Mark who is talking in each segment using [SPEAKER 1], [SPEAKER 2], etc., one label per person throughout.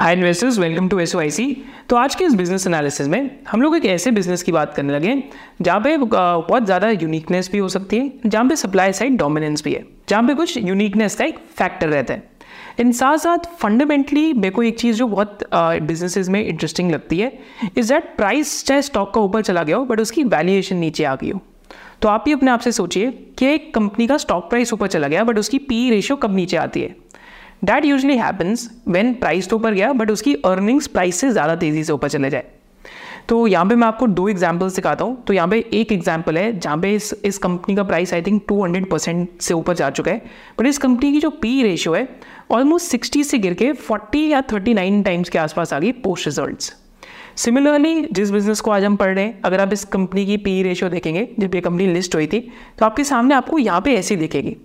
[SPEAKER 1] Hi investors welcome to S तो आज के इस बिज़नेस एनालिसिस में हम लोग एक ऐसे बिज़नेस की बात करने लगे जहाँ पे बहुत ज़्यादा यूनिकनेस भी हो सकती है, जहाँ पे सप्लाई साइड डोमिनेंस भी है, जहाँ पे कुछ यूनिकनेस का एक फैक्टर रहता है। इन साथ साथ फंडामेंटली मेरे को एक चीज़ जो बहुत बिजनेसेस में इंटरेस्टिंग लगती है इज़ दैट प्राइस चाहे स्टॉक का ऊपर चला गया हो बट उसकी वैल्यूएशन नीचे आ गई हो। तो आप ही अपने आप से सोचिए कि एक कंपनी का स्टॉक प्राइस ऊपर चला गया बट उसकी पी रेशियो कब नीचे आती है। That usually happens when price तो ऊपर गया बट उसकी अर्निंग्स प्राइस से ज़्यादा तेज़ी से ऊपर चले जाए। तो यहाँ पे मैं आपको दो एग्जाम्पल्स सिखाता हूँ। तो यहाँ पे एक एग्ज़ाम्पल है, जहाँ पे इस इस कंपनी का प्राइस आई थिंक 200 परसेंट से ऊपर जा चुका है। बट इस कंपनी की जो पी रेशियो है ऑलमोस्ट 60 से गिर के 40 या 39 टाइम्स के आसपास आ गई पोस्ट रिजल्ट्स सिमिलरली जिस बिज़नेस को आज हम पढ़ रहे हैं, अगर आप इस कंपनी की पी रेशियो देखेंगे जब ये कंपनी लिस्ट हुई थी तो आपके सामने आपको यहाँ पे ऐसी दिखेगी।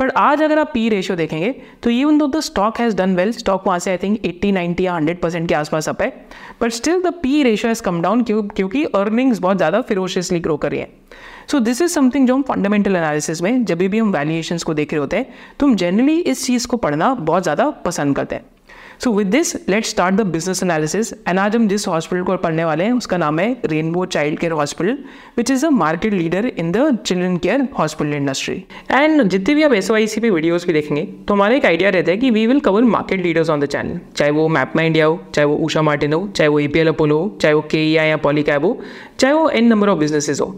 [SPEAKER 1] बट आज अगर आप पी रेशियो देखेंगे तो even though the stock has done well stock वहाँ से आई थिंक 80 90 या 100 परसेंट के आसपास अप है। But still the P ratio has come down क्यों क्योंकि अर्निंग्स बहुत ज़्यादा फिरोशियसली ग्रो कर रही हैं। सो दिस इज़ समथिंग जो हम फंडामेंटल एनालिसिस में, जब भी हम वैल्यूएशंस को देख रहे होते हैं तो हम जनरली इस चीज़ को पढ़ना बहुत ज़्यादा पसंद करते हैं। So with this let start the business analysis and आज हम जिस हॉस्पिटल को पढ़ने वाले हैं, उसका नाम है Rainbow Child Care Hospital which is a market leader in the children care hospital industry and जितने भी आप एस वाई सी पे वीडियोज़ भी देखेंगे तो हमारा एक आइडिया रहता है कि we will cover market leaders on the channel चाहे वो मैपमा इंडिया हो, चाहे वो ऊषा मार्टिन हो, चाहे वो ए पी एल अपोलो हो, चाहे वो के ई आई या पॉलीकैब हो चाहे वो एन नंबर ऑफ़ बिजनेसेस हो।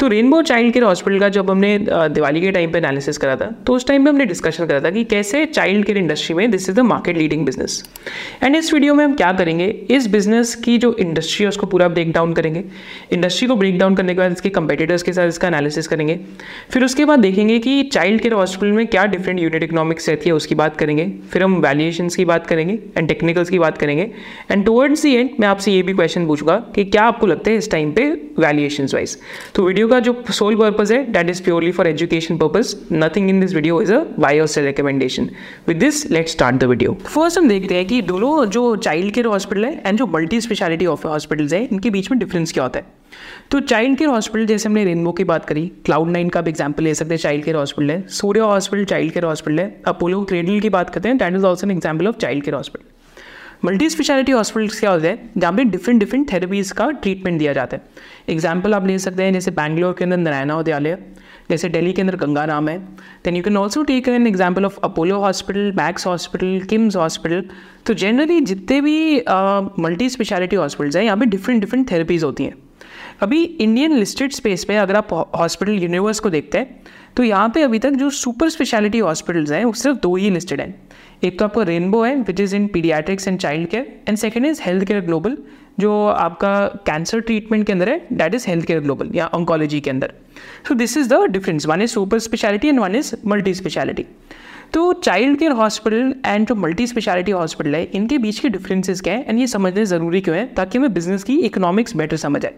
[SPEAKER 1] तो रेनबो चाइल्ड केयर हॉस्पिटल का जब हमने दिवाली के टाइम पे एनालिसिस करा था तो उस टाइम पे हमने डिस्कशन करा था कि कैसे चाइल्ड केयर इंडस्ट्री में this is the market leading business and इस वीडियो में हम क्या करेंगे? इस बिज़नेस की जो इंडस्ट्री है, उसको पूरा ब्रेक डाउन करेंगे। इंडस्ट्री को ब्रेक डाउन करने के बाद इसके कंपेटिटर्स के साथ इसका एनालिसिस करेंगे। फिर उसके बाद देखेंगे कि चाइल्ड केयर हॉस्पिटल में क्या डिफरेंट यूनिट इकोनॉमिक्स रहती है, उसकी बात करेंगे। फिर हम वैल्यूएशन की बात करेंगे एंड टेक्निकल्स की बात करेंगे। एंड टुवर्ड्स दी एंड मैं आपसे ये भी क्वेश्चन पूछूँगा कि क्या आपको लगता है इस टाइम पे वैल्यूएशन वाइज तो वीडियो का जो सोल पर्पज है that is purely for education purpose nothing in this video is a buy sell recommendation with this let start the video first हम देखते हैं कि दोनों जो चाइल्ड केयर हॉस्पिटल है एंड जो मल्टी स्पेशलिटी हॉस्पिटल्स है, इनके बीच में डिफरेंस क्या होता है? तो चाइल्ड केयर हॉस्पिटल जैसे हमने रेनबो की बात करी क्लाउड नाइन का भी एग्ज़ाम्पल ले सकते हैं चाइल्ड केयर हॉस्पिटल है. Surya hospital child care hospital है. अपोलो क्रेडल की बात करते हैं that is also an example of child care hospital multi speciality hospitals क्या होते हैं, जहाँ पे डिफरेंट डिफरेंट थेरेपीज़ का ट्रीटमेंट दिया जाता है। एग्ज़ाम्पल आप ले सकते हैं, जैसे बैंगलोर के अंदर नारायणा उद्यालय, जैसे दिल्ली के अंदर गंगा राम है। Then you can also take an example of Apollo hospital Max hospital KIMS hospital तो जनरली जितने भी मल्टी स्पेशलिटी हॉस्पिटल्स हैं, यहाँ पर डिफरेंट डिफरेंट थेरेपीज़ होती हैं। अभी इंडियन लिस्टेड स्पेस पे अगर आप हॉस्पिटल यूनिवर्स को देखते हैं तो यहाँ पे अभी तक जो सुपर स्पेशलिटी हॉस्पिटल्स हैं, वो सिर्फ़ दो ही लिस्टेड हैं। एक तो आपका रेनबो है which is in paediatrics and child care and second is Health Care Global जो आपका कैंसर ट्रीटमेंट के अंदर है that is Health Care Global या ऑन्कोलॉजी के अंदर। So this is the difference one is super speciality and one is multi speciality तो child care hospital and जो मल्टी स्पेशलिटी हॉस्पिटल है, इनके बीच के डिफरेंसेस क्या है एंड ये समझने ज़रूरी क्यों है, ताकि हमें बिज़नेस की इकोनॉमिक्स बेटर समझ आए।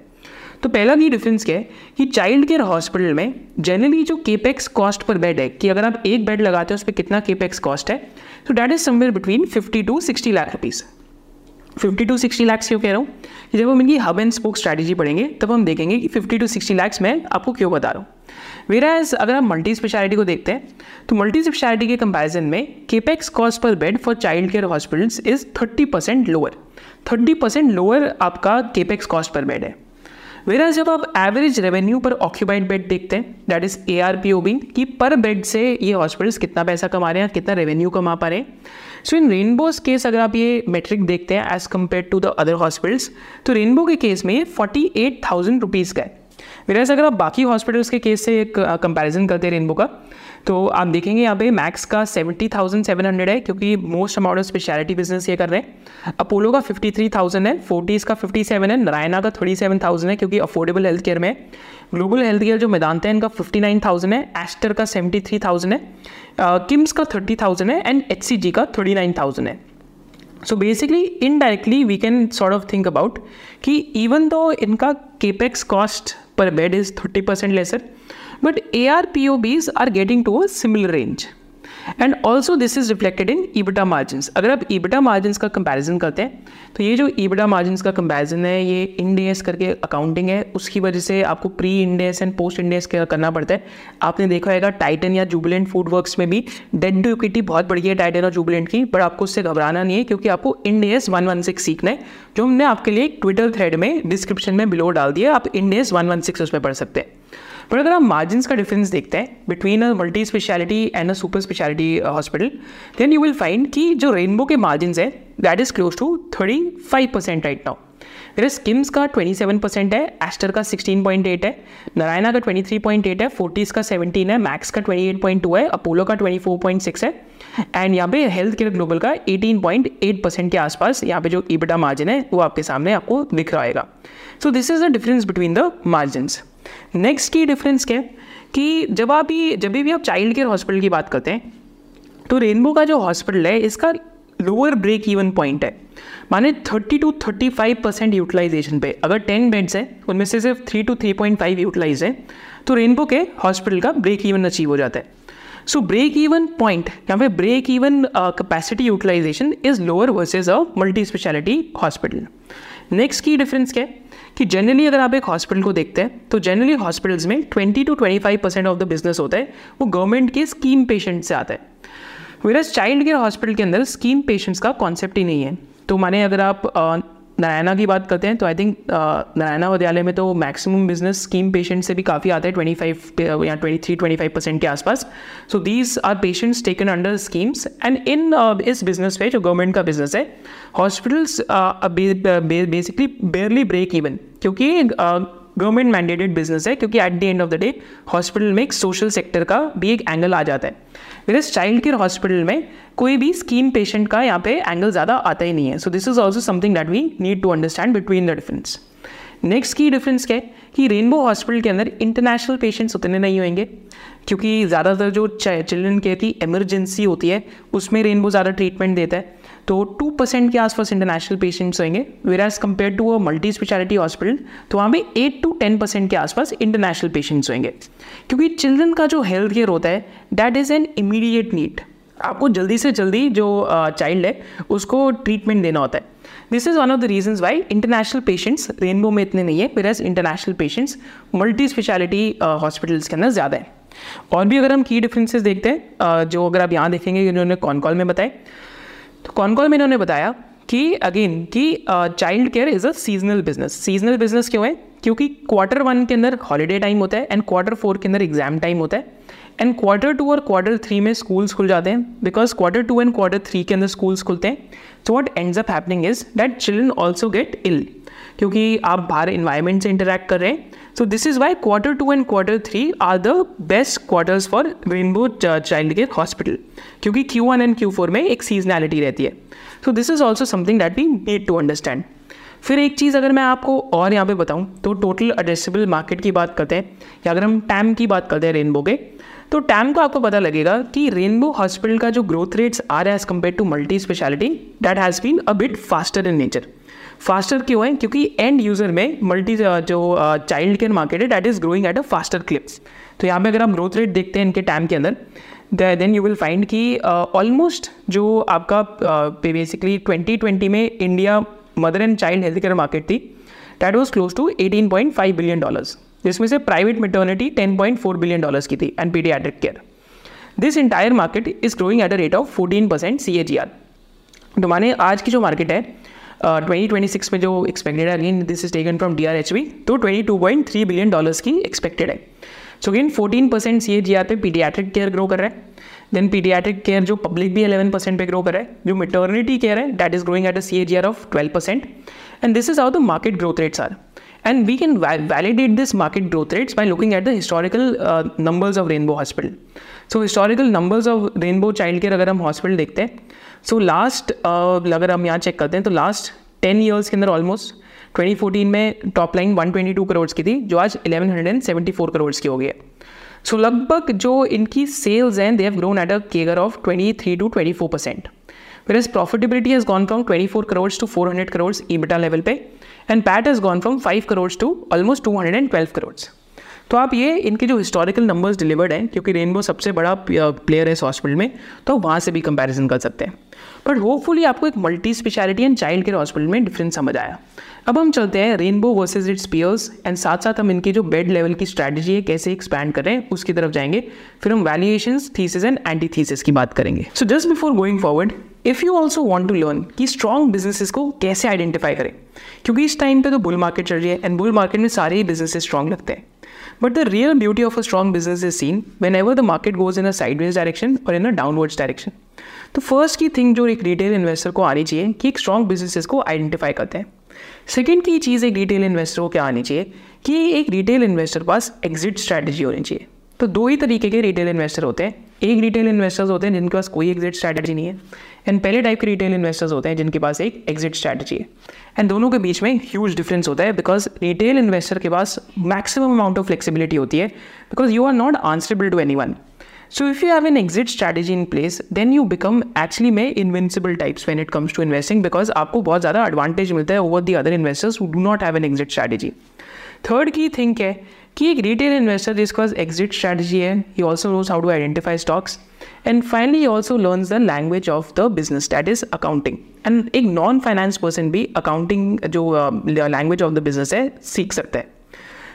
[SPEAKER 1] तो पहला ये डिफरेंस क्या है कि चाइल्ड केयर हॉस्पिटल में जनरली जो केपेक्स कॉस्ट पर बेड है, कि अगर आप एक बेड लगाते हैं, उस पर कितना केपेक्स कॉस्ट है? तो that is somewhere between fifty to sixty lakh rupees fifty to sixty lakhs क्यों कह रहा हूँ? कि जब हम इनकी हब एंड स्पोक स्ट्रैटेजी पढ़ेंगे, तब हम देखेंगे कि फिफ्टी टू सिक्सटी लैक्स मैं आपको क्यों बता रहा हूँ? वेरा एज अगर आप मल्टी स्पेशलिटी को देखते हैं तो मल्टी स्पेशलिटी के कंपैरिजन में capex cost per bed for child care hospitals is thirty percent lower thirty percent lower आपका केपेक्स कॉस्ट पर बेड है। वेरा जब आप average revenue per occupied bed देखते हैं that is A R P O B कि per bed से ये hospitals कितना पैसा कमा रहे हैं, कितना रेवेन्यू कमा पा रहे हैं। सो इन रेनबोज केस अगर आप ये मेट्रिक देखते हैं as compare to the other hospitals तो रेनबो के केस में फोर्टी एट थाउज़ेंड रुपीज़ का है। वेराज अगर आप बाकी हॉस्पिटल्स के केस से एक कंपेरिजन करते हैं रेनबो का तो आप देखेंगे यहाँ पे मैक्स का सेवेंटी थाउज़ेंड सेवन हंड्रेड है, क्योंकि most amount of speciality business ये कर रहे हैं। अपोलो का फिफ्टी थ्री थाउज़ेंड है फोर्टीज़ का फिफ्टी सेवन है नारायणा का थर्टी सेवन थाउज़ेंड है, क्योंकि अफोर्डेबल हेल्थ केयर में ग्लोबल हेल्थ केयर जो मैदानते हैं, इनका फिफ्टी नाइन थाउज़ेंड है एस्टर का सेवेंटी थ्री थाउज़ेंड है किम्स का थर्टी थाउज़ेंड है एंड एच सी जी का थर्टी नाइन थाउज़ेंड है। So basically indirectly we can sort of think about कि इवन दो इनका capex cost per bed is 30% lesser but ARPOBs are getting to a similar range. And also this is reflected in EBITDA margin अगर आप EBITDA margin का comparison करते हैं तो ये जो ईबिटा मार्जिन का कंपेरिजन है, ये इंडेस करके अकाउंटिंग है, उसकी वजह से आपको pre Ind AS and post Ind AS करना पड़ता है? आपने देखा होगा टाइटन या जुबलेंट फ़ूड वर्क्स में भी डेड टू इक्विटी बहुत बढ़िया है टाइटन और जुबलेंट की बट आपको उससे घबराना नहीं है क्योंकि आपको इंडेस वन वन सिक्स सीखना है, जो हमने आपके लिए ट्विटर थ्रेड में डिस्क्रिप्शन में बिलो डाल दिया आप इंडेस वन वन सिक्स उसमें पढ़ सकते हैं। बट अगर आप मार्जिन का डिफरेंस देखते हैं between a multi speciality and a super speciality hospital then you will find कि जो रेनबो के मार्जिन है that is close to thirty five percent right now मेरे स्किम्स का 27 परसेंट है एस्टर का 16.8 है नारायणा का 23.8 है फोर्टिस का 17 है मैक्स का 28.2 है अपोलो का 24.6 है एंड यहाँ पे हेल्थ केयर ग्लोबल का 18.8 परसेंट के आसपास यहाँ पे जो ईबिटा मार्जिन है, वो आपके सामने आपको दिख रहेगा so this is the difference between the margins next की डिफरेंस क्या है? कि जब आप भी जब भी आप चाइल्ड केयर हॉस्पिटल की बात करते हैं तो रेनबो का जो हॉस्पिटल है, इसका लोअर ब्रेक इवन पॉइंट है। माने 30 टू 35 परसेंट यूटिलाइजेशन पे। अगर 10 बेड्स हैं, उनमें से सिर्फ़ 3 टू 3.5 यूटिलाइज है तो रेनबो के हॉस्पिटल का ब्रेक इवन अचीव हो जाता है। सो ब्रेक इवन पॉइंट या फिर break even capacity utilisation is lower versus a multi speciality hospital next की डिफरेंस क्या है? कि जनरली अगर आप एक हॉस्पिटल को देखते हैं तो जनरली हॉस्पिटल्स में 20 to 25 percent of the business होता है, वो गवर्नमेंट के स्कीम पेशेंट से आता है। वेरस चाइल्ड केयर हॉस्पिटल के अंदर स्कीम पेशेंट्स का कॉन्सेप्ट ही नहीं है। तो माने अगर आप नारायणा की बात करते हैं तो आई थिंक नारायणा विद्यालय में तो मैक्सिमम बिज़नेस स्कीम पेशेंट से भी काफ़ी आते हैं ट्वेंटी फाइव या twenty three twenty five percent के आसपास। So these are patients taken under schemes and in इस बिज़नेस पे जो गवर्नमेंट का बिज़नेस है hospitals basically barely break even क्योंकि गवर्नमेंट मैंडेटेड बिज़नेस है, क्योंकि at the end of the day hospital में एक सोशल सेक्टर का भी एक एंगल आ जाता है। इस चाइल्ड केयर हॉस्पिटल में कोई भी स्कीम पेशेंट का यहाँ पे एंगल ज़्यादा आता ही नहीं है। So this is also something that we need to understand between the difference next की डिफरेंस क्या है? कि रेनबो हॉस्पिटल के अंदर इंटरनेशनल पेशेंट्स उतने नहीं होंगे क्योंकि ज़्यादातर जो चिल्ड्रन केयर की एमरजेंसी होती है, उसमें रेनबो ज़्यादा ट्रीटमेंट देता है। तो टू परसेंट के आसपास इंटरनेशनल पेशेंट्स होंगे where as compare to a multi speciality hospital तो वहाँ पे एट टू टेन परसेंट के आसपास इंटरनेशनल पेशेंट्स होंगे क्योंकि चिल्ड्रन का जो हेल्थ केयर होता है that is an immediate need आपको जल्दी से जल्दी जो चाइल्ड है, उसको ट्रीटमेंट देना होता है। This is one of the reason why international patients Rainbow में इतने नहीं है as international patients multi speciality hospitals के अंदर ज़्यादा है। और भी अगर हम की डिफरेंसेस देखते हैं जो अगर आप यहाँ देखेंगे इन्होंने कॉन कॉल में बताए तो कौन कौन में इन्होंने बताया कि अगेन कि child care is a seasonal business seasonal business क्यों है? क्योंकि क्वार्टर वन के अंदर हॉलीडे टाइम होता है एंड क्वार्टर फोर के अंदर एग्ज़ाम टाइम होता है। एंड क्वार्टर टू और क्वार्टर थ्री में स्कूल्स खुल जाते हैं because quarter two and quarter three के अंदर स्कूल्स खुलते हैं। So what ends up happening is that children also get ill क्योंकि आप बाहर इन्वायरमेंट से इंटरेक्ट कर रहे हैं। So this is why quarter two and quarter three are the best quarters for Rainbow child care hospital क्योंकि Q one and Q four में एक सीजनैलिटी रहती है। So this is also something that we need to understand फिर एक चीज़ अगर मैं आपको और यहाँ पे बताऊँ तो टोटल एड्रेसेबल मार्केट की बात करते हैं, या अगर हम टैम की बात करते हैं रेनबो के तो टैम को आपको पता लगेगा कि रेनबो हॉस्पिटल का जो ग्रोथ रेट्स आ रहा है as compare to multi speciality that has been a bit faster in nature faster क्यों है? क्योंकि एंड यूज़र में मल्टी जो चाइल्ड केयर मार्केट है that is growing at a faster clips तो यहाँ पे अगर आप ग्रोथ रेट देखते हैं इनके टाइम के अंदर देन यू विल फाइंड कि ऑलमोस्ट जो आपका बेसिकली ट्वेंटी ट्वेंटी में India mother and child health care market थी that was close to eighteen point five billion dollars जिसमें से private maternity ten point four billion dollars की थी and paediatric care this entire market is growing at a rate of fourteen percent C A G R तो माने आज की जो market है ट्वेंटी ट्वेंटी सिक्स में जो एक्सपेक्टेड है again this is taken from D R H P तो twenty two point three billion dollars की एक्सपेक्टेड है। So again fourteen percent C G R पे पीडियाट्रिक केयर ग्रो कर रहा है। देन पीडियाट्रिक केयर जो पब्लिक भी अलेवन परसेंट पे ग्रो कर रहा है जो मेटर्निटी केयर है that is growing at a C A G R of twelve percent and this is how the market growth rates are can va- validate this market growth rates by looking at the historical uh, numbers of rainbow hospital. So historical numbers of rainbow child care अगर हम hospital देखते हैं so last uh, अगर हम यहाँ check करते हैं तो लास्ट टेन ईयर्स के अंदर ऑलमोस्ट 2014 में टॉप लाइन 122 करोड़ की थी जो आज 1174 करोड़ की हो गई है। सो so, लगभग जो इनकी सेल्स हैं they have grown at a CAGR of 23 to 24 percent whereas profitability has gone from 24 crores to 400 crores EBITDA level पे and PAT has gone from 5 crores to almost 212 crores. तो आप ये इनके जो हिस्टोरिकल नंबर्स डिलीवर्ड हैं क्योंकि rainbow सबसे बड़ा प्लेयर है इस हॉस्पिटल में तो वहाँ से भी कंपैरिजन कर सकते हैं। बट होपफुली आपको एक multi speciality and child care hospital में डिफरेंस समझ आया। अब हम चलते हैं Rainbow versus its peers and साथ साथ हम इनकी जो बेड लेवल की स्ट्रैटेजी है, कैसे एक्सपैंड करें उसकी तरफ़ जाएँगे। फिर हम valuation thesis and anti thesis की बात करेंगे। So just before going forward if you also want to learn कि स्ट्रॉन्ग बिजनेसेस को कैसे आइडेंटिफाई करें, क्योंकि इस टाइम पे तो बुल मार्केट चल रही है एंड बुल मार्केट में सारे ही बिजनेसेस स्ट्रॉन्ग लगते हैं। But the real beauty of a strong business is seen whenever the market goes in a sideways direction और इन अ डाउनवर्ड्स डायरेक्शन तो फ़र्स्ट की थिंग जो एक रिटेल इन्वेस्टर को आनी चाहिए, कि एक स्ट्रॉन्ग बिजनेसेस को आइडेंटिफाई करते हैं। सेकेंड की चीज़ एक रिटेल इन्वेस्टर को क्या आनी चाहिए, कि एक रिटेल इन्वेस्टर पास एग्जिट स्ट्रैटेजी होनी चाहिए। तो दो ही तरीके के रिटेल इन्वेस्टर होते हैं। एक रिटेल इन्वेस्टर्स होते हैं जिनके पास कोई एग्जिट स्ट्रैटेजी नहीं है एंड पहले टाइप के रिटेल इन्वेस्टर्स होते हैं जिनके पास एक एग्जिट स्ट्रैटेजी है। एंड दोनों के बीच में ह्यूज डिफरेंस होता है बिकॉज़ रिटेल इन्वेस्टर के पास मैक्सिमम अमाउंट ऑफ़ फ्लेक्सिबिलिटी होती है because you are not answerable to anyone So if you have an exit strategy in place, then you become actually में invincible types when it comes to investing because आपको बहुत ज़्यादा advantage मिलता है over the other investors who do not have an exit strategy. Third key thing है कि एक retail investor जिसके पास exit strategy है he also knows how to identify stocks and finally he also learns the language of the business that is accounting and एक non finance person भी accounting जो uh, language of the business है सीख सकता है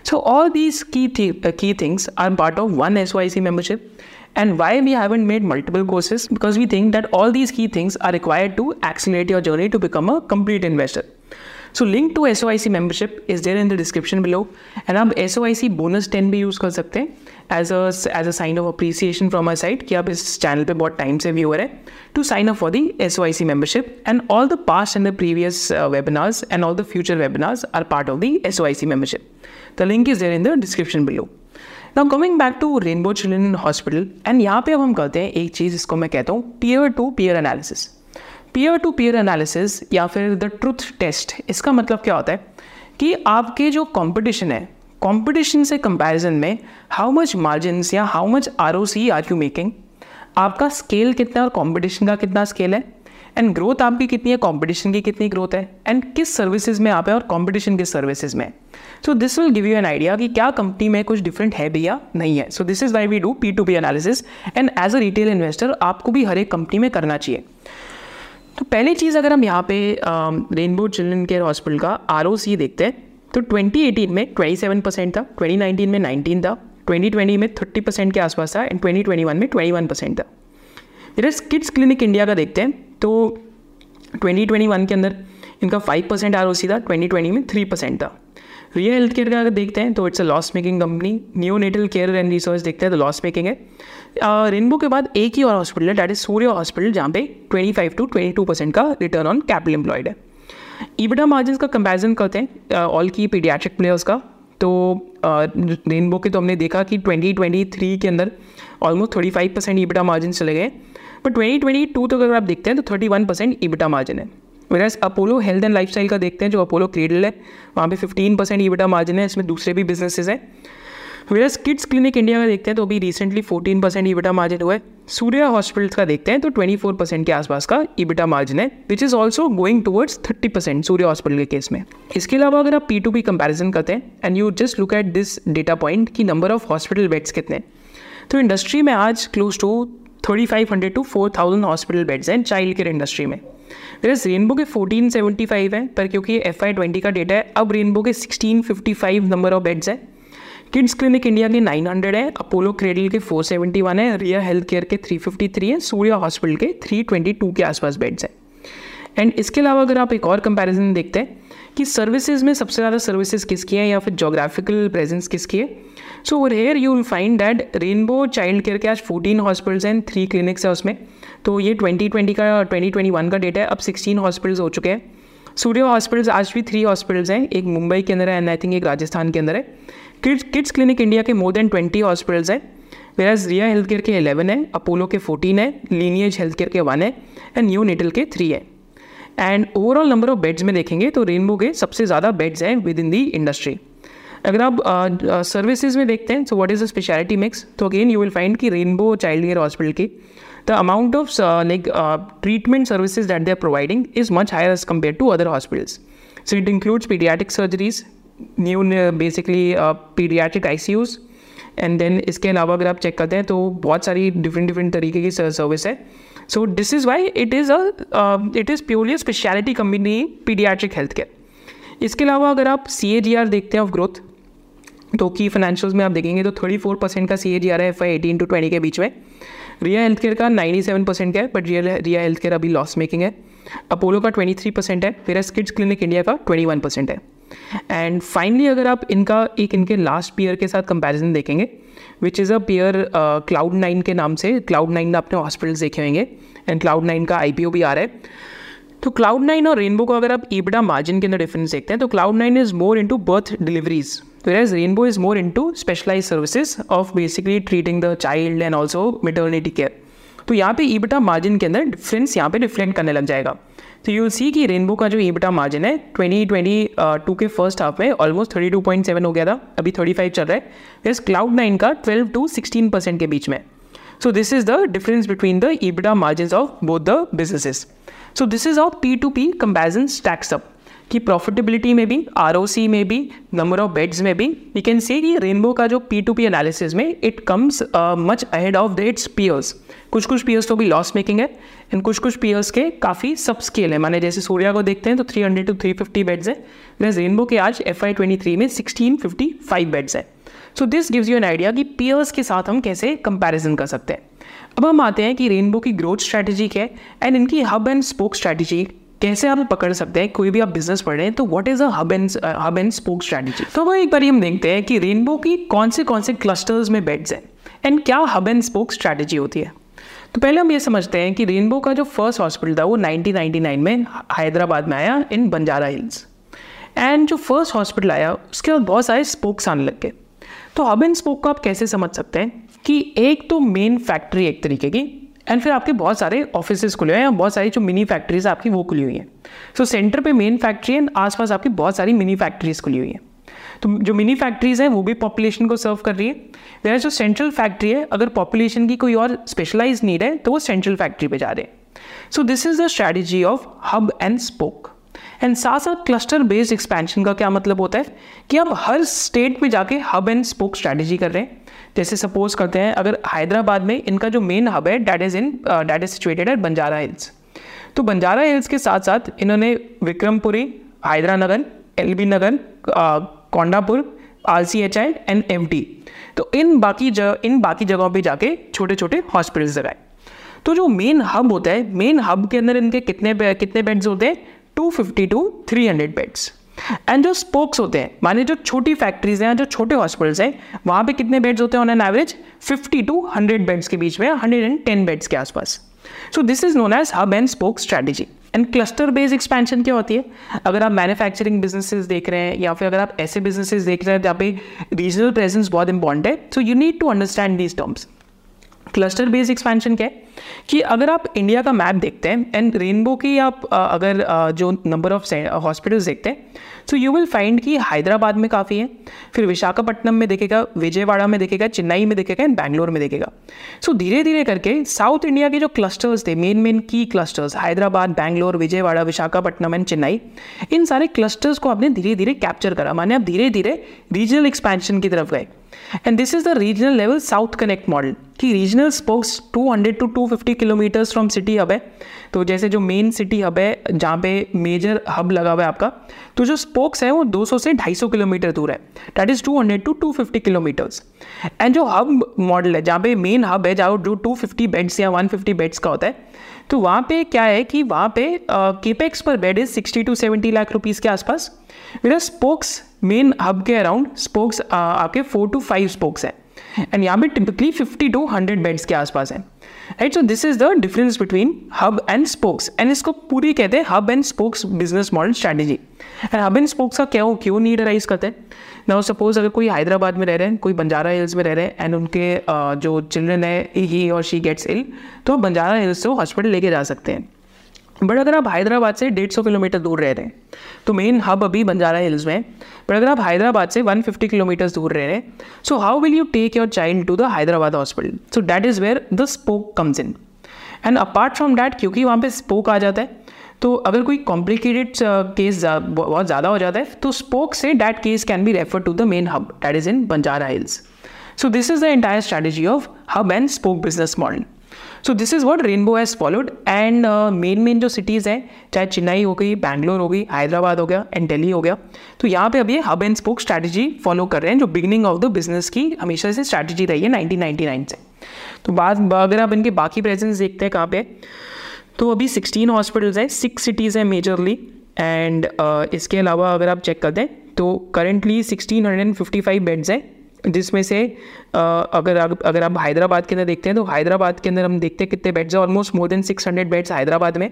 [SPEAKER 1] So all these key th- uh, key things are part of one SYC membership And why we haven't made multiple courses because we think that all these key things are required to accelerate your journey to become a complete investor so link to SOIC membership is there in the description below and आप SOIC bonus 10 भी use कर सकते हैं as a as a sign of appreciation from our side कि आप इस channel पे बहुत टाइम से व्यूअर है to sign up for the SOIC membership and all the past and the previous uh, webinars and all the future webinars are part of the SOIC membership the link is there in the description now coming back to Rainbow children hospital and यहाँ पे अब हम करते हैं एक चीज़ इसको मैं कहता हूँ peer to peer analysis peer to peer analysis या फिर द ट्रुथ टेस्ट इसका मतलब क्या होता है? कि आपके जो कंपटीशन है कंपटीशन से कंपैरिजन में हाउ मच मार्जिन या how much R O C are you making आपका स्केल कितना और कॉम्पिटिशन का कितना स्केल है? एंड ग्रोथ आपकी कितनी है? कॉम्पिटिशन की कितनी ग्रोथ है? एंड किस सर्विसेज़ में आप है और कॉम्पिटिशन किस सर्विसेज़ में? So this will give you an idea कि क्या कंपनी में कुछ डिफरेंट है भी या नहीं है। So this is why we do P to P analysis and as a retail investor आपको भी हर एक कंपनी में करना चाहिए। तो पहली चीज़ अगर हम यहाँ पे रेनबो चिल्ड्रन केयर हॉस्पिटल का आर देखते हैं तो 2018 में 27 परसेंट था 2019 में 19 था 2020 में 30 परसेंट के आसपास था एंड 2021 में 21 परसेंट था। मेरे किड्स क्लिनिक इंडिया का देखते हैं। तो 2021 के अंदर इनका 5 परसेंट आर था 2020 में 3 परसेंट था। रियल हेल्थ केयर का अगर देखते हैं तो it's a loss making company neonatal care and research देखते हैं तो लॉस मेकिंग है रेनबो के बाद एक ही और हॉस्पिटल है डैट इज़ सूर्य हॉस्पिटल जहाँ पे 25 टू 22 परसेंट का रिटर्न ऑन कैपिटल एम्प्लॉयड है। ईबिटा मार्जिन का कंपेरिजन करते हैं ऑल की पीडियाट्रिक प्लेयर्स का। तो रेनबो के तो हमने देखा कि 2023 के अंदर ऑलमोस्ट 35 परसेंट ईबिटा मार्जिन चले गए। बट 2022 तक अगर आप देखते हैं तो 31 परसेंट ईबिटा मार्जिन है। Whereas Apollo health and life का देखते हैं, जो अपोलो क्रेडल है, वहाँ पे 15 परसेंट ईबिटा मार्जिन है, इसमें दूसरे भी बिजनेसेस हैं। वेराज किड्स क्लिनिक इंडिया का देखते हैं तो अभी रिसेंटली 14 परसेंट ईबिटा मार्जिन हुआ है। सूर्या हॉस्पिटल्स का देखते हैं तो 24 परसेंट के आसपास का ईबिटा मार्जिन है which is also going towards 30 percent Surya hospital के केस में। इसके अलावा अगर आप पी टू पी कंपेरिजन करते हैं and you just look at this data point कि नंबर ऑफ़ हॉस्पिटल बेड्स कितने हैं। तो इंडस्ट्री में आज close to thirty five hundred to four thousand hospital beds हैं चाइल्ड केयर इंडस्ट्री में। मेरे रेनबो के फोर्टीन सेवेंटी फाइव है, पर क्योंकि एफ़ आई ट्वेंटी का डेटा है, अब रेनबो के sixteen fifty five number of beds है। किड्स क्लिनिक इंडिया के 900 है अपोलो क्रेडल के 471 है रिया हेल्थ केयर के 353 है सूर्या हॉस्पिटल के 322 के आसपास बेड्स हैं। एंड इसके अलावा अगर आप एक और कंपैरिजन देखते हैं कि सर्विसेज़ में सबसे ज़्यादा सर्विसेज़ किसकी हैं या फिर जोग्राफिकल प्रेजेंस किसकी है? So over here you will find that Rainbow child care के आज 14 हॉस्पिटल्स हैं थ्री क्लिनिक्स है उसमें। तो ये 2020 का 2021 का डेटा है, अब 16 हॉस्पिटल्स हो चुके हैं। सूर्य हॉस्पिटल्स आज भी थ्री हॉस्पिटल्स हैं, एक मुंबई के अंदर है एंड आई थिंक एक राजस्थान के अंदर है। किड्स किड्स क्लिनिक इंडिया के मोर देन ट्वेंटी हॉस्पिटल्स हैं वेराज रिया हेल्थ केयर के एलेवन है अपोलो के फोर्टीन है लीनियज हेल्थ केयर के वन है एंड न्यू नेटल के थ्री है। And overall number of beds में देखेंगे तो रेनबो के सबसे ज़्यादा बेड्स हैं विद इन दी इंडस्ट्री अगर आप सर्विसेज़ में देखते हैं so what is the speciality mix तो अगेन यू विल फाइंड कि रेनबो चाइल्ड केयर हॉस्पिटल की the amount of like treatment services that they are providing is much higher as compare to other hospitals so it includes paediatric surgeries new basically paediatric ICUs and then इसके अलावा अगर आप check करते हैं तो बहुत सारी डिफरेंट डिफरेंट तरीके की सर्विस है। So this is why it is a it is purely speciality company paediatric health care इसके अलावा अगर आप सी ए जी आर देखते हैं ऑफ़ ग्रोथ तो की फाइनेंशियल्स में आप देखेंगे तो थर्टी फोर परसेंट का सी ए जी आर है F Y eighteen to twenty के बीच में। रिया हेल्थ केयर का नाइन्टी सेवन परसेंट का है but real Rhea health care अभी लॉस मेकिंग है। अपोलो का ट्वेंटी थ्री परसेंट है फिर किड्स क्लिनिक इंडिया का ट्वेंटी वन परसेंट है। एंड फाइनली अगर आप इनका, एक इनके लास्ट पीयर के साथ कंपैरिजन देखेंगे which is a peer Cloud Nine के नाम से क्लाउड नाइन में अपने हॉस्पिटल्स देखे होंगे एंड क्लाउड नाइन का आईपीओ भी आ रहा है। तो क्लाउड नाइन और रेनबो को अगर आप ईबडा मार्जिन के अंदर डिफरेंस देखते हैं तो Cloud Nine is more into birth deliveries whereas rainbow is more into specialise services of basically treating the child and also maternity care तो यहाँ पे ईबटा मार्जिन के अंदर डिफरेंस यहाँ पे रिफ्लेक्ट करने लग जाएगा। तो यू सी कि रेनबो का जो ईबटा मार्जिन है 2022 के फ़र्स्ट हाफ़ में ऑलमोस्ट 32.7 हो गया था। अभी 35 चल रहा है। वेस क्लाउड नाइन का 12 टू 16 परसेंट के बीच में। So this is the difference between the EBITDA margin of both the businesses so this is of P to P comparison stacks up कि प्रॉफिटेबिलिटी में भी आर में भी नंबर ऑफ़ बेड्स में भी यू कैन से कि Rainbow का जो पी टू पी एनालिसिस में it comes much ahead of the its peers कुछ कुछ पीयर्स तो भी लॉस मेकिंग है। एंड कुछ कुछ पीयर्स के काफ़ी सब स्केल है। माने जैसे सूर्या को देखते हैं तो 300 टू 350 बेड्स है। वैसे रेनबो के आज एफ़ आई ट्वेंटी थ्री में सिक्सटीन फिफ्टी फाइव बेड्स है। So this gives you an idea कि पीयर्स के साथ हम कैसे कंपेरिजन कर सकते हैं। अब हम आते हैं कि रेनबो की ग्रोथ स्ट्रैटेजी क्या है एंड इनकी हब एंड स्पोक स्ट्रैटेजी कैसे आप पकड़ सकते हैं? कोई भी आप बिज़नेस पढ़ रहे हैं तो what is a hub and hub and spoke strategy तो वो एक बार हम देखते हैं कि रेनबो की कौन से कौन से क्लस्टर्स में बेड्स हैं। एंड क्या हब एंड स्पोक स्ट्रैटेजी होती है? तो पहले हम ये समझते हैं कि रेनबो का जो फ़र्स्ट हॉस्पिटल था, वो 1999 में हैदराबाद में आया इन बंजारा हिल्स। एंड जो फ़र्स्ट हॉस्पिटल आया, उसके बाद बहुत सारे स्पोक्स आने लग गए। तो हब एंड स्पोक को आप कैसे समझ सकते हैं कि एक तो मेन फैक्ट्री एक तरीके की एंड फिर आपके बहुत सारे ऑफ़िस खुले हुए हैं, बहुत सारी जो मिनी फैक्ट्रीज आपकी वो खुली हुई हैं। सो सेंटर पे मेन फैक्ट्री है आसपास आपकी बहुत सारी मिनी फैक्ट्रीज खुली हुई हैं। तो जो मिनी फैक्ट्रीज हैं, वो भी पॉपुलेशन को सर्व कर रही है। वेर जो सेंट्रल फैक्ट्री है, अगर पॉपुलेशन की कोई और स्पेशलाइज नीड है तो वो सेंट्रल फैक्ट्री पे जा रहे हैं। So this is the strategy of hub and spoke and साथ साथ क्लस्टर बेस्ड एक्सपेंशन का क्या मतलब होता है? कि हम हर स्टेट में जाके हब एंड स्पोक स्ट्रैटेजी कर रहे हैं। जैसे सपोज़ करते हैं, अगर हैदराबाद में इनका जो मेन हब है that is in that is situated at Banjara Hills तो बंजारा हिल्स के साथ साथ इन्होंने Vikrampuri Hydernagar L B Nagar Kondapur, R C H I and M T तो इन बाकी जगह इन बाकी जगहों पे जाके छोटे छोटे हॉस्पिटल्स लगाए। तो जो मेन हब होता है मेन हब के अंदर इनके कितने कितने बेड्स होते हैं? 250 टू 300 बेड्स एंड जो स्पोक्स होते हैं, माने जो छोटी फैक्ट्रीज हैं जो छोटे हॉस्पिटल्स हैं, वहाँ पे कितने बेड्स होते हैं on an average 50 to 100 beds के बीच में 110 बेड्स के आसपास। So this is known as hub and spoke strategy and cluster based expansion क्या होती है? अगर आप मैन्युफैक्चरिंग बिजनेसेस देख रहे हैं, या फिर अगर आप ऐसे बिजनेसेस देख रहे हैं जहाँ पे रीजनल प्रेजेंस बहुत इंपॉर्टेंट है so you need to understand these terms cluster based expansion क्या है? कि अगर आप इंडिया का मैप देखते हैं एंड रेनबो की आप अगर जो नंबर ऑफ़ हॉस्पिटल्स देखते हैं तो यू विल फाइंड कि हैदराबाद में काफ़ी है, फिर विशाखापट्टनम में देखेगा, विजयवाड़ा में देखेगा, चेन्नई में देखेगा एंड बैंगलोर में देखेगा। सो धीरे धीरे करके साउथ इंडिया के जो क्लस्टर्स थे मेन मेन की क्लस्टर्स हैदराबाद, बैंगलोर, विजयवाड़ा, विशाखापट्टनम एंड चेन्नई, इन सारे क्लस्टर्स को आपने धीरे धीरे कैप्चर करा। माने आप धीरे धीरे रीजनल एक्सपेंशन की तरफ़ गए। And this is the regional level south connect model कि regional spokes 200 to 250 kilometres from city hub है। तो जैसे जो मेन सिटी हब है, जहाँ पे मेजर हब लगा हुआ है आपका तो जो स्पोक्स है वो 200 से 250 किलोमीटर दूर है। That is 200 to 250 kilometres and जो हब मॉडल है, जहाँ पे मेन हब है, जहाँ जो 250 बेड्स या 150 बेड्स का होता है तो वहाँ पे क्या है कि वहाँ पे capex per bed is 60 to 70 lakh rupees के आसपास। मेरा स्पोक्स मेन हब के अराउंड स्पोक्स आपके फोर टू फाइव स्पोक्स हैं। एंड यहाँ पे typically fifty to hundred beds के आसपास है। Right so this is the difference between hub and spokes and इसको पूरी कहते हैं hub and spokes business model strategy and hub and spokes का क्या क्यों नीड राइज करते हैं? ना सपोज़ अगर कोई हैदराबाद में रह रहे हैं, कोई बंजारा हिल्स में रह रहे हैं एंड उनके जो चिल्ड्रन है ही और शी गेट्स इल तो बंजारा हिल्स से वो हॉस्पिटल लेके जा सकते हैं। बट अगर आप हैदराबाद से डेढ़ सौ किलोमीटर दूर रह रहे हैं तो मेन हब अभी बंजारा हिल्स में बट अगर आप हैदराबाद से 150 किलोमीटर्स दूर रह रहे हैं so how will you take your child to the Hyderabad hospital so that is where the spoke comes in and apart from that क्योंकि वहाँ पे स्पोक आ जाता है तो अगर कोई कॉम्प्लिकेटेड केस बहुत ज़्यादा हो जाता है तो स्पोक से that case can be refer to the main hub that is in Banjara Hills. So this is the entire strategy of hub and spoke business model so this is what Rainbow has followed and main main जो cities हैं, चाहे चेन्नई हो गई बैंगलोर हो गई हैदराबाद हो गया and Delhi हो गया तो यहाँ पे ये hub and spoke strategy follow कर रहे हैं, जो बिगनिंग ऑफ़ द बिज़नेस की हमेशा से स्ट्रैटेजी रही है 1999 से। तो बाद अगर आप इनके बाकी प्रेजेंस देखते हैं कहाँ पे तो अभी 16 हॉस्पिटल्स हैं सिक्स सिटीज़ हैं मेजरली एंड इसके अलावा अगर आप चेक करते हैं तो करेंटली 1655 बेड्स हैं जिसमें से अगर अगर आप हैदराबाद के अंदर देखते हैं तो हैदराबाद के अंदर हम देखते हैं कितने बेड्स हैं। Almost more than 600 beds Hyderabad में।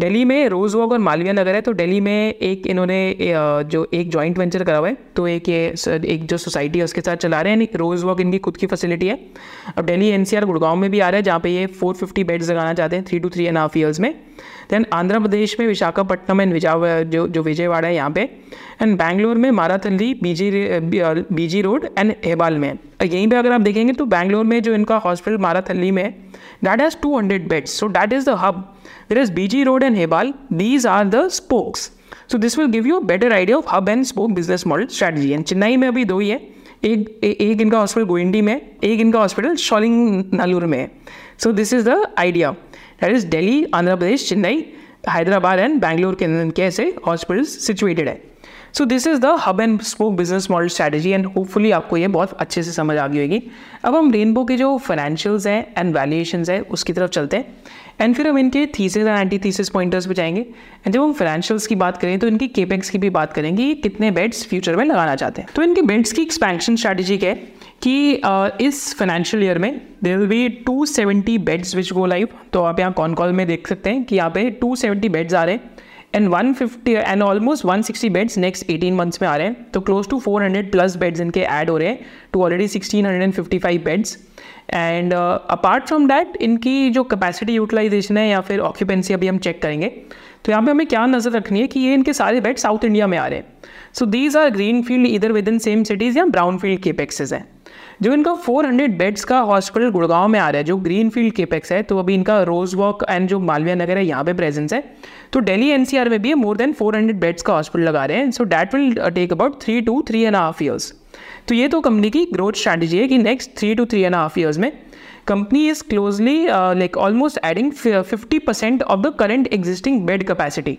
[SPEAKER 1] दिल्ली में रोज वॉक और मालविया नगर है तो दिल्ली में एक इन्होंने जो एक जॉइंट वेंचर करा हुआ है तो एक ये एक जो सोसाइटी है, उसके साथ चला रहे हैं। रोज वॉक इनकी खुद की फैसिलिटी है। अब दिल्ली एनसीआर गुड़गांव में भी आ रहा है, जहाँ पे ये 450 बेड्स लगाना चाहते हैं three to three and half years में। देन आंध्र प्रदेश में विशाखापट्टनम एंड विजा जो जो विजयवाड़ा है यहाँ पे एंड बैंगलोर में माराथल्ली बीजी बीजी रोड एंड हेबाल में। यहीं पे अगर आप देखेंगे तो बैंगलोर में जो इनका हॉस्पिटल माराथल्ली में, that has 200 beds. So that is the hub. There is bg road road and Hebbal these are the spokes so this will give you better idea of hub and spoke business model strategy. And Chennai में अभी दो ही है। एक एक इनका hospital Guindy में, एक इनका हॉस्पिटल शॉलिंग नालूर में। So this is the idea that is Delhi Andhra Pradesh Chennai Hyderabad and Bangalore के कैसे हॉस्पिटल्स सिचुएटेड है। So this is the hub and spoke business model strategy and hopefully आपको ये बहुत अच्छे से समझ आ गई होगी। अब हम रेनबो के जो फाइनेंशियल्स हैं एंड वैल्यूएशन है, उसकी तरफ़ चलते हैं। एंड फिर हम इनके thesis and anti thesis pointers पे जाएँगे। एंड जब हम फाइनेंशियल्स की बात करें तो इनकी केपेक्स की भी बात करेंगे कितने बेड्स फ्यूचर में लगाना चाहते हैं। तो इनके बेड्स की एक्सपेंशन स्ट्रैटेजी क्या है? कि इस फाइनेंशियल ईयर में there will be 270 beds which go live तो आप यहाँ कॉन कॉल में देख सकते हैं कि यहाँ पे 270 बेड्स आ रहे हैं and 150 and almost 160 beds next 18 months में आ रहे हैं. तो क्लोज टू 400 प्लस बेड्स इनके ऐड हो रहे हैं to already 1655 beds and apart from that इनकी जो कैपेसिटी यूटिलाइजेशन है या फिर ऑक्यूपेंसी अभी हम चेक करेंगे तो यहाँ पे हमें क्या नज़र रखनी है कि ये इनके सारे बेड साउथ इंडिया में आ रहे हैं. So these are greenfield इधर विद इन सेम सिटीज़ या ब्राउन फ़ील्ड केपेक्सेज हैं. जो इनका 400 बेड्स का हॉस्पिटल गुड़गांव में आ रहा है, जो ग्रीन फ़ील्ड केपेक्स है तो अभी इनका रोज वॉक एंड जो मालविया नगर है, यहाँ पे प्रेजेंस है। तो दिल्ली एनसीआर में भी मोर देन 400 बेड्स का हॉस्पिटल लगा रहे हैं so that will take about three to three and half years तो ये तो कंपनी की ग्रोथ स्ट्रैटेजी है कि next three to three and half years में company is closely like almost adding fifty percent of the current existing bed capacity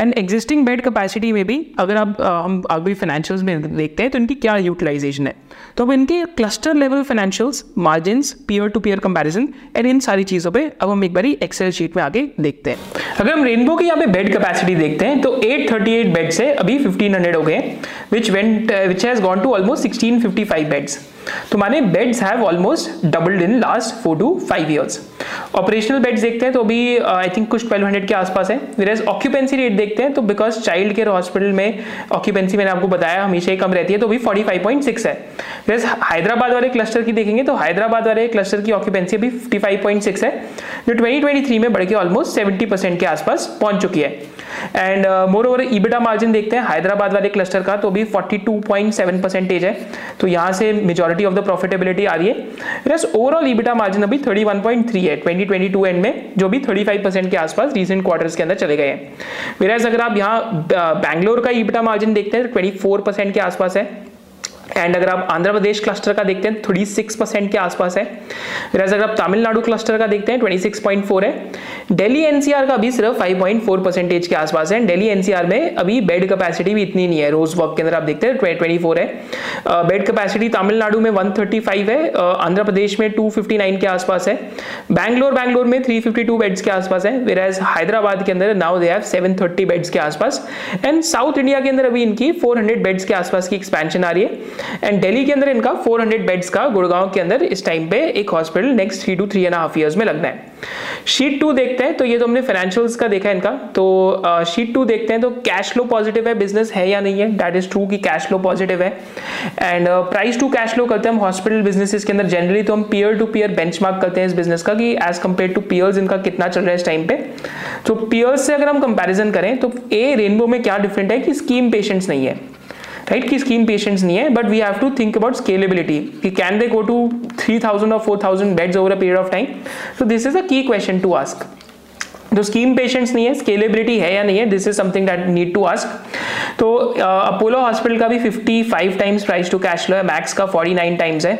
[SPEAKER 1] and existing bed capacity में भी अगर आप हम अभी फाइनेंशियल्स में देखते हैं तो इनकी क्या यूटिलाइजेशन है? तो अब इनके cluster level financials margin peer to peer comparison and इन सारी चीज़ों पे अब हम एक बार एक्सेल शीट में आगे देखते हैं। अगर हम रेनबो की यहाँ पे बेड कैपेसिटी देखते हैं तो 838 बेड से अभी 1500 हो गए which went which has gone to almost 1655 beds तो माने beds have almost doubled in last four to five years operational beds देखते हैं तो अभी आई थिंक कुछ 1200 के आसपास है। फिर ऑक्यूपेंसी रेट देखते हैं तो बिकॉज़ चाइल्ड केयर हॉस्पिटल में ऑक्यूपेंसी मैंने आपको बताया, हमेशा ही कम रहती है तो अभी 45.6 है। फिर हैदराबाद वाले क्लस्टर की देखेंगे तो हैदराबाद वाले क्लस्टर की ऑक्यूपेंसी अभी 55.6 है, जो 2023 में बढ़ के ऑलमोस्ट 70 परसेंट के आसपास पहुँच चुकी है। And moreover EBITDA margin देखते हैं, हैदराबाद वाले क्लस्टर का तो अभी 42.7 परसेंटेज है। तो यहाँ से मेजोरिटी ऑफ़ द प्रॉफिटेबिलिटी आ रही है। ओवरऑल ईबिटा मार्जिन अभी 31.3 है 2022 एंड में, जो भी 35 परसेंट के आसपास रिसेंट क्वार्टर्स के अंदर चले गए हैं। वेराज अगर आप यहाँ बैंगलोर का ईबिटा मार्जिन देखते हैं तो ट्वेंटी के आसपास है। एंड अगर आप आंध्र प्रदेश क्लस्टर का देखते हैं, थर्टी सिक्स परसेंट के आसपास है। फिर अगर आप तमिलनाडु क्लस्टर का देखते हैं, ट्वेंटी सिक्स पॉइंट फोर है। दिल्ली एनसीआर का अभी सिर्फ़ फाइव पॉइंट फोर परसेंटेज के आसपास है। दिल्ली एनसीआर में अभी बेड कैपेसिटी भी इतनी नहीं है, रोज वॉक के अंदर आप देखते हैं ट्वेंटी फोर है। बेड कैपेसिटी तमिलनाडु में वन थर्टी फाइव है। आंध्र प्रदेश में टू फिफ्टी नाइन के आसपास है। बैंगलोर बैंगलोर में थ्री फिफ्टी टू बेड्स के आसपास है। वेर एज हैदराबाद के अंदर now they have seven thirty beds के आसपास। एंड साउथ इंडिया के अंदर अभी इनकी फोर हंड्रेड बेड्स के आसपास की एक्सपेंशन आ रही है। एंड दिल्ली के अंदर इनका 400 बेड्स का गुड़गांव के अंदर इस टाइम पे एक hospital next three to three and half years में लगना है। शीट टू देखते हैं तो ये तो हमने फाइनेंशियल्स का देखा है इनका। तो शीट टू देखते हैं तो कैश फ्लो पॉजिटिव है बिज़नेस है या नहीं है? दैट इज़ ट्रू कि कैश फ्लो पॉजिटिव है। And price to cash flow करते हैं हम हॉस्पिटल बिजनेसेस के अंदर। जनरली तो हम पीयर टू पीयर बेंचमार्क करते हैं इस बिज़नेस का कि एज कंपेयर टू पीयर्स इनका कितना चल रहा है इस टाइम पे। तो पीयर्स से अगर हम कंपेरिजन करें तो ए रेनबो में क्या डिफरेंट है कि स्कीम पेशेंट्स नहीं है। राइट की स्कीम पेशेंट्स नहीं है but we have to think about scalability कि कैन दे गो टू 3000 और 4000 beds over a period of time so this is a key question to ask तो स्कीम पेशेंट्स नहीं है स्केलेबिलिटी है या नहीं है this is something that need to ask तो अपोलो हॉस्पिटल का भी 55 times price to cash flow है मैक्स का 49 टाइम्स है।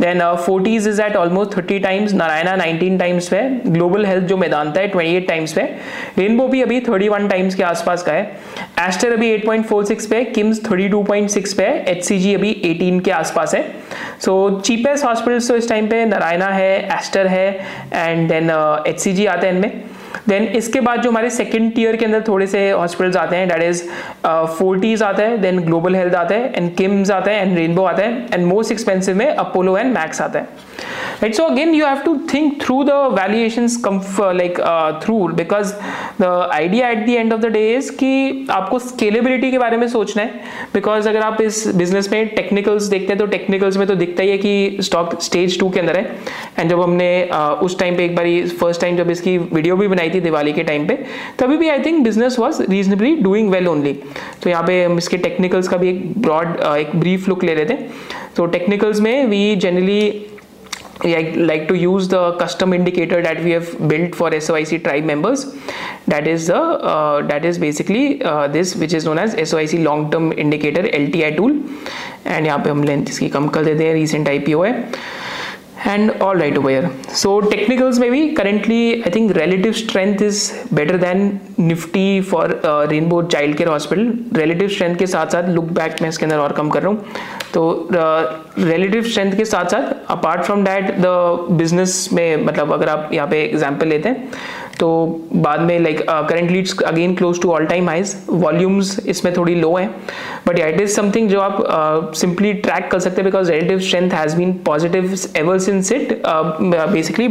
[SPEAKER 1] Then Fortis is at almost 30 times Narayana 19 times पे ग्लोबल हेल्थ जो मैदानता है 28 टाइम्स पे। रेनबो भी अभी 31 टाइम्स के आसपास का है। एस्टर अभी 8.46 पे किम्स 32.6 पे है एचसीजी अभी 18 के आसपास है। सो चीपेस्ट हॉस्पिटल्स तो इस टाइम पे नारायणा है एस्टर है एंड देन एच आते हैं इनमें। देन इसके बाद जो हमारे सेकेंड टीयर के अंदर थोड़े से हॉस्पिटल्स आते हैं डेट इज़ फोर्टीज आता है देन ग्लोबल हेल्थ आता है एंड किम्स आता है एंड रेनबो आता है एंड मोस्ट एक्सपेंसिव में अपोलो एंड मैक्स आता है। Right so again you have to think through the valuations like uh, through because the idea at the end of the day is कि आपको scalability के बारे में सोचना है बिकॉज़ अगर आप इस बिज़नेस में टेक्निकल्स देखते हैं तो टेक्निकल्स में तो दिखता ही है कि स्टॉक स्टेज टू के अंदर है। एंड जब हमने uh, उस टाइम पे एक बार फ़र्स्ट टाइम जब इसकी वीडियो भी बनाई थी दिवाली के टाइम पे तभी भी I think business was reasonably doing well only तो यहाँ पे हम इसके टेक्निकल्स का भी एक ब्रॉड uh, एक ब्रीफ लुक ले रहे थे तो टेक्निकल्स में we generally I like to use the custom indicator that we have built for SOIC tribe members. That is the uh, that is basically uh, this which is known as SOIC long term indicator LTI tool. And यहाँ पे हम length इसकी कम कर देते हैं recent IPO है and all right over here so technicals maybe currently i think relative strength is better than nifty for uh, rainbow child care hospital relative strength के साथ साथ look back मैं इसके अंदर और कम कर रहा हूँ तो रिलेटिव uh, स्ट्रेंथ के साथ साथ apart from that the business में मतलब अगर आप यहाँ पे एग्ज़ाम्पल लेते हैं तो बाद में like currently it's again close to all time highs volumes इसमें थोड़ी लो है. बट इट इज़ समथिंग जो आप सिंपली uh, ट्रैक कर सकते हैं because relative strength has been positive ever since it basically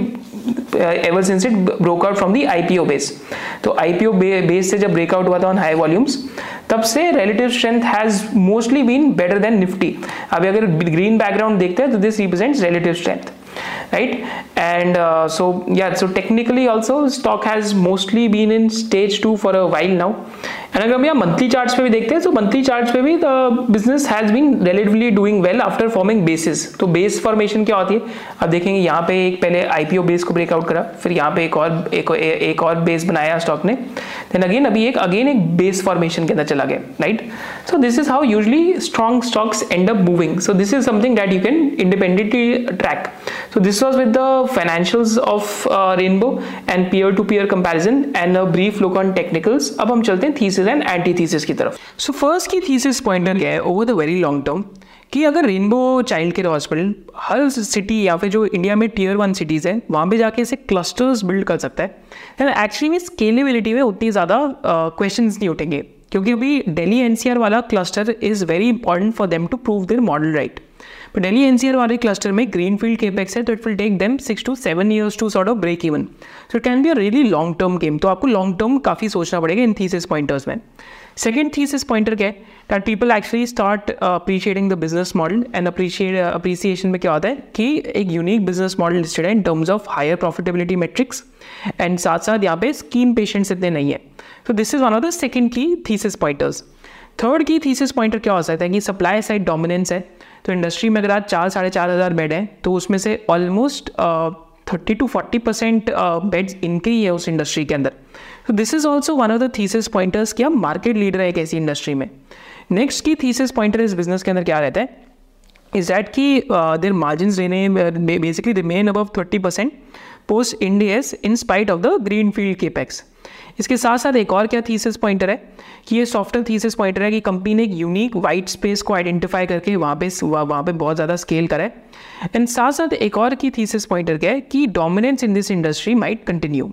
[SPEAKER 1] ever since it broke out from the IPO base तो IPO base से जब ब्रेकआउट हुआ था ऑन हाई वॉल्यूम्स तब से relative strength has mostly been better than Nifty अभी अगर green background देखते हैं तो this represents relative strength right? And uh, so yeah so technically also stock has mostly been in stage 2 for a while now and अगर हम यहाँ monthly charts पे भी देखते हैं तो मंथली चार्ट्स पे भी the business has been relatively doing well after forming basis तो बेस फॉर्मेशन क्या होती है? अब देखेंगे यहाँ पे एक पहले आईपीओ बेस को ब्रेकआउट करा फिर यहाँ पे एक और एक, एक और बेस बनाया स्टॉक ने. देन अगेन अभी एक अगेन एक बेस फॉर्मेशन के अंदर चला गया right so this is how usually strong stocks end up moving so this is something that you can independently track so this was with financials of uh, rainbow and peer to peer comparison and a brief look on technicals. अब हम चलते हैं thesis and antithesis की तरफ़। So, first की thesis pointer क्या है over the very long term कि अगर रेनबो चाइल्ड केयर हॉस्पिटल हर सिटी या फिर जो इंडिया में टीयर वन सिटीज़ हैं, वहाँ पे जाके इसे क्लस्टर्स बिल्ड कर सकता है। एक्चुअली में स्केलेबिलिटी में उतनी ज़्यादा क्वेश्चन नहीं उठेंगे। क्योंकि अभी दिल्ली एनसीआर वाला cluster is very important for them to prove their model right तो डेली एनसीआर वाले क्लस्टर में ग्रीन फ़ील्ड केपेक्स है तो it will take them six to seven years to sort of break even so it can be a really long term game तो आपको long term काफ़ी सोचना पड़ेगा इन थीसिस पॉइंटर्स में। सेकेंड थीसिस पॉइंटर क्या है? That people actually start appreciating the business model and appreciate appreciation में क्या होता है? कि एक यूनिक बिज़नेस मॉडल लिस्टेड है in terms of higher profitability metrics and साथ साथ यहाँ पे स्कीम पेशेंट्स इतने नहीं है। तो this is one of the second की थीसिस पॉइंटर्स थर्ड की थीसिस पॉइंटर क्या हो सकता है कि सप्लाई साइड डोमिनेंस है। तो इंडस्ट्री में अगर आज चार, साढ़े चार हज़ार बेड हैं तो उसमें से almost thirty to forty percent beds इनके ही है उस इंडस्ट्री के अंदर। तो this is also one of the thesis pointers कि हम मार्केट लीडर है एक ऐसी इंडस्ट्री में। नेक्स्ट की थीसिस पॉइंटर इस बिज़नेस के अंदर क्या रहता है? इज़ दैट कि देर मार्जिन रहने basically remain above thirty percent post Indias in spite of the green field capex इसके साथ साथ एक और क्या थीसिस पॉइंटर है कि ये सॉफ्टवेयर थीसिस पॉइंटर है कि कंपनी ने एक यूनिक वाइट स्पेस को आइडेंटिफाई करके वहाँ पे वहाँ पे बहुत ज़्यादा स्केल करा है। एंड साथ साथ एक और की थीसिस पॉइंटर क्या है कि dominance in this industry might continue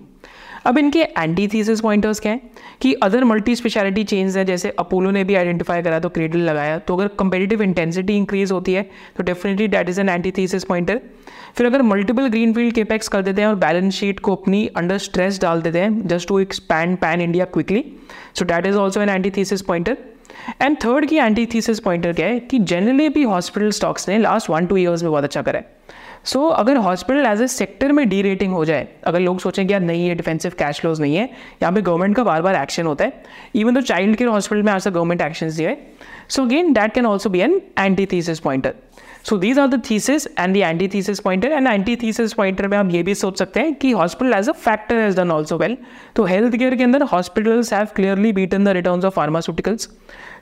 [SPEAKER 1] अब इनके एंटी थीसिस पॉइंटर्स क्या हैं कि अदर मल्टी स्पेशलिटी चेंज हैं, जैसे अपोलो ने भी आइडेंटिफाई करा तो क्रेडल लगाया। तो अगर कंपेटिटिव इंटेंसिटी इंक्रीज होती है तो definitely that is an anti thesis pointer फिर अगर मल्टीपल ग्रीन फ़ील्ड केपेक्स कर देते हैं और बैलेंस शीट को अपनी अंडर स्ट्रेस डाल देते हैं just to expand pan India quickly so that is also an anti thesis pointer and third की एंटी थीसिस पॉइंटर क्या है कि जनरली भी हॉस्पिटल स्टॉक्स ने लास्ट वन टू ईयर्स में बहुत अच्छा करा है. सो so, अगर हॉस्पिटल एज ए सेक्टर में डी रेटिंग हो जाए अगर लोग सोचें कि यार नहीं है डिफेंसिव कैश फ्लोज नहीं है यहाँ पे गवर्नमेंट का बार बार एक्शन होता है इवन तो चाइल्ड केयर हॉस्पिटल में आज तक गवर्नमेंट एक्शन दिए so again that can also be an anti thesis pointer so these are the thesis and the anti thesis pointer and anti thesis pointer में हम ये भी सोच सकते हैं कि hospital as a factor has done also well तो health care के अंदर hospitals have clearly beat in the return of pharmaceuticals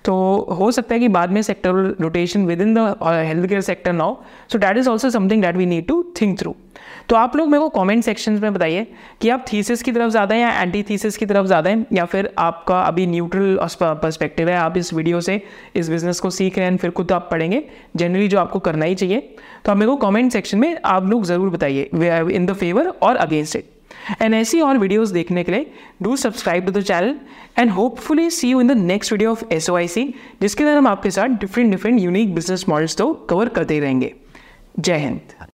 [SPEAKER 1] तो हो सकता है कि बाद में sector rotation within the health care sector now so that is also something that we need to think through तो आप लोग मेरे को कमेंट सेक्शन में बताइए कि आप थीसिस की तरफ़ ज़्यादा हैं या एंटी थीसिस की तरफ़ ज़्यादा हैं, या फिर आपका अभी न्यूट्रल पर्सपेक्टिव है, आप इस वीडियो से, इस बिज़नेस को सीख रहे हैं, फिर खुद आप पढ़ेंगे। जनरली जो आपको करना ही चाहिए। तो आप मेरे को कॉमेंट सेक्शन में आप लोग ज़रूर बताइए इन द फेवर और अगेंस्ट इट एंड ऐसी और वीडियोस देखने के लिए do subscribe to the channel and hopefully see you in the next video of S O I C जिसके अंदर हम आपके साथ different different unique business models तो कवर करते रहेंगे। जय हिंद।